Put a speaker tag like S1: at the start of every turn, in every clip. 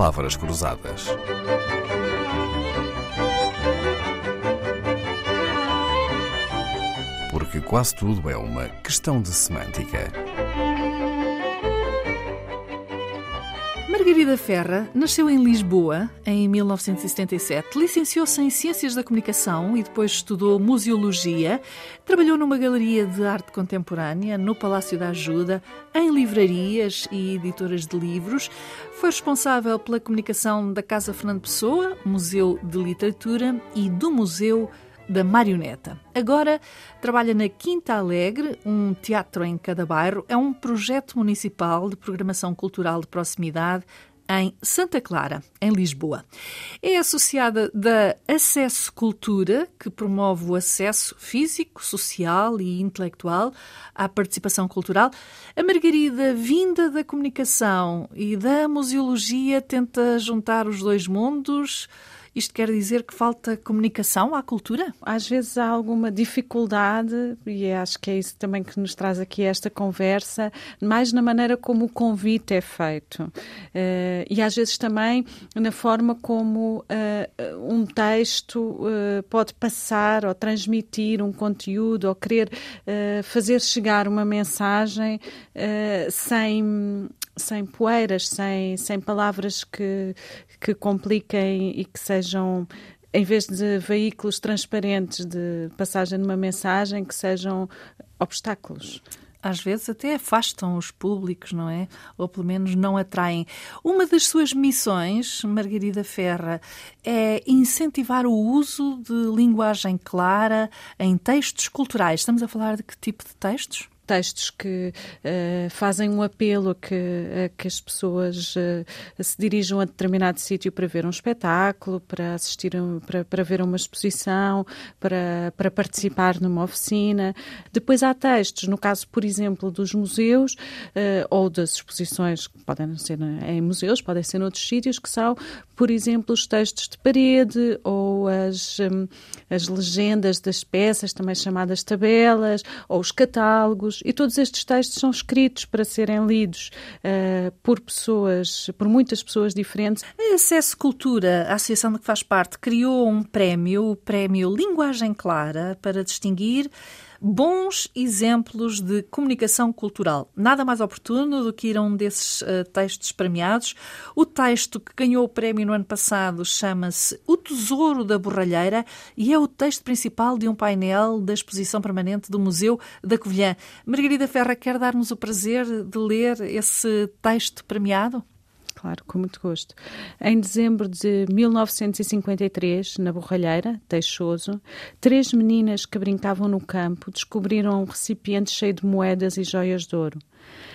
S1: palavras cruzadas. Porque quase tudo é uma questão de semântica.
S2: Margarida Ferra nasceu em Lisboa em 1977, licenciou-se em Ciências da Comunicação e depois estudou Museologia. Trabalhou numa galeria de arte contemporânea no Palácio da Ajuda, em livrarias e editoras de livros. Foi responsável pela comunicação da Casa Fernando Pessoa, Museu de Literatura e do Museu da Marioneta. Agora trabalha na Quinta Alegre, um teatro em cada bairro. É um projeto municipal de programação cultural de proximidade em Santa Clara, em Lisboa. É associada da Acesso Cultura, que promove o acesso físico, social e intelectual à participação cultural. A Margarida, vinda da comunicação e da museologia, tenta juntar os dois mundos isto quer dizer que falta comunicação à cultura?
S3: Às vezes há alguma dificuldade, e acho que é isso também que nos traz aqui esta conversa, mais na maneira como o convite é feito. Uh, e às vezes também na forma como uh, um texto uh, pode passar ou transmitir um conteúdo ou querer fazer chegar uma mensagem sem sem poeiras, sem, sem palavras que, que compliquem e que sejam em vez de veículos transparentes de passagem de uma mensagem, que sejam obstáculos
S2: às vezes até afastam os públicos, não é? Ou pelo menos não atraem. Uma das suas missões, Margarida Ferra, é incentivar o uso de linguagem clara em textos culturais. Estamos a falar de que tipo de textos?
S3: Textos que uh, fazem um apelo a que, a que as pessoas uh, se dirijam a determinado sítio para ver um espetáculo, para assistir, para, para ver uma exposição, para, para participar numa oficina. Depois há textos, no caso, por exemplo, dos museus uh, ou das exposições, que podem ser em museus, podem ser noutros sítios, que são, por exemplo, os textos de parede ou as, um, as legendas das peças, também chamadas tabelas, ou os catálogos e todos estes textos são escritos para serem lidos uh, por pessoas, por muitas pessoas diferentes.
S2: A Acesso Cultura, a associação de que faz parte, criou um prémio, o prémio Linguagem Clara, para distinguir bons exemplos de comunicação cultural. Nada mais oportuno do que ir a um desses uh, textos premiados. O texto que ganhou o prémio no ano passado chama-se O Tesouro da Borralheira e é o texto principal de um painel da exposição permanente do Museu da Covilhã. Margarida Ferra quer dar-nos o prazer de ler esse texto premiado?
S3: Claro, com muito gosto. Em dezembro de 1953, na Borralheira, Teixoso, três meninas que brincavam no campo descobriram um recipiente cheio de moedas e joias de ouro.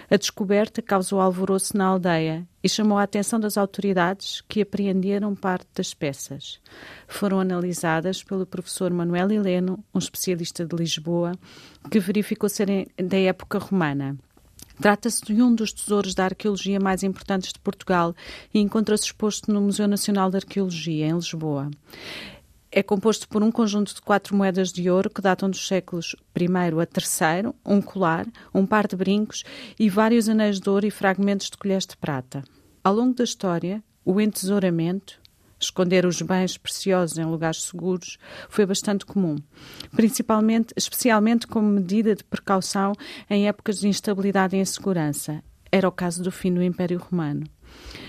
S3: A descoberta causou alvoroço na aldeia e chamou a atenção das autoridades que apreenderam parte das peças. Foram analisadas pelo professor Manuel Heleno, um especialista de Lisboa, que verificou serem da época romana. Trata-se de um dos tesouros da arqueologia mais importantes de Portugal e encontra-se exposto no Museu Nacional de Arqueologia, em Lisboa. É composto por um conjunto de quatro moedas de ouro que datam dos séculos I a III, um colar, um par de brincos e vários anéis de ouro e fragmentos de colheres de prata. Ao longo da história, o entesouramento, esconder os bens preciosos em lugares seguros foi bastante comum, principalmente, especialmente como medida de precaução em épocas de instabilidade e insegurança. Era o caso do fim do Império Romano.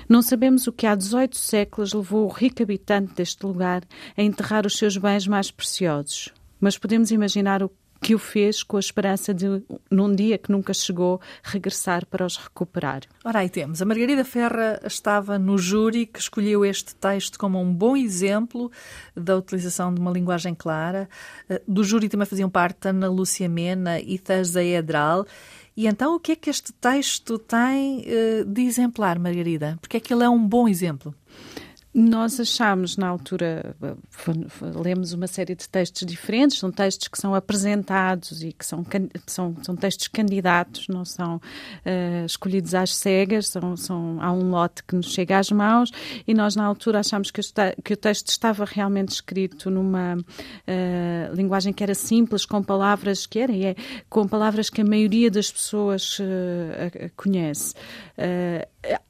S3: Não sabemos o que há 18 séculos levou o rico habitante deste lugar a enterrar os seus bens mais preciosos, mas podemos imaginar o que o fez com a esperança de, num dia que nunca chegou, regressar para os recuperar.
S2: Ora, aí temos. A Margarida Ferra estava no júri que escolheu este texto como um bom exemplo da utilização de uma linguagem clara. Eh, do júri também faziam parte Ana Lúcia Mena e Teza Edral. E então, o que é que este texto tem eh, de exemplar, Margarida? Porque é que ele é um bom exemplo?
S3: Nós achámos na altura, lemos uma série de textos diferentes, são textos que são apresentados e que são, são, são textos candidatos, não são uh, escolhidos às cegas, são, são, há um lote que nos chega às mãos e nós na altura achámos que, que o texto estava realmente escrito numa uh, linguagem que era simples, com palavras que era, é, com palavras que a maioria das pessoas uh, conhece.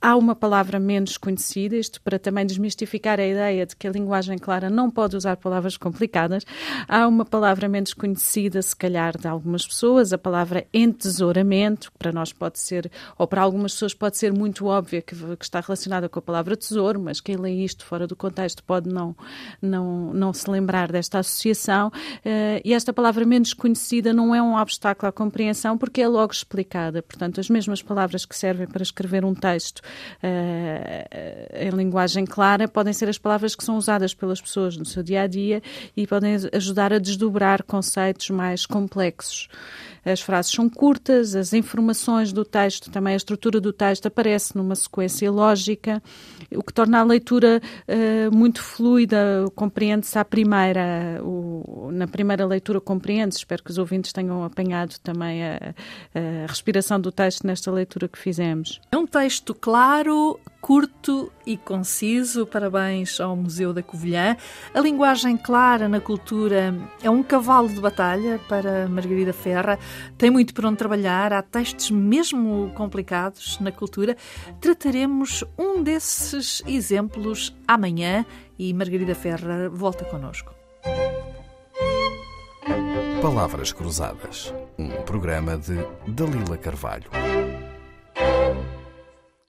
S3: há uma palavra menos conhecida, isto para também desmistificar desmistificar a ideia de que a linguagem clara não pode usar palavras complicadas, há uma palavra menos conhecida, se calhar, de algumas pessoas, a palavra entesouramento, que para nós pode ser, ou para algumas pessoas pode ser muito óbvia, que, que está relacionada com a palavra tesouro, mas quem lê isto fora do contexto pode não, não, não se lembrar desta associação. Uh, e esta palavra menos conhecida não é um obstáculo à compreensão, porque é logo explicada. Portanto, as mesmas palavras que servem para escrever um texto uh, em linguagem clara podem ser as palavras que são usadas pelas pessoas no seu dia a dia e podem ajudar a desdobrar conceitos mais complexos. As frases são curtas, as informações do texto, também a estrutura do texto aparece numa sequência lógica, o que torna a leitura uh, muito fluida, compreende-se primeira, o, na primeira leitura compreende-se. Espero que os ouvintes tenham apanhado também a, a respiração do texto nesta leitura que fizemos.
S2: É um texto claro, curto e conciso. Parabéns ao Museu da Covilhã. A linguagem clara na cultura é um cavalo de batalha para Margarida Ferra. Tem muito por onde trabalhar, há textos mesmo complicados na cultura. Trataremos um desses exemplos amanhã e Margarida Ferra volta connosco.
S1: Palavras Cruzadas, um programa de Dalila Carvalho.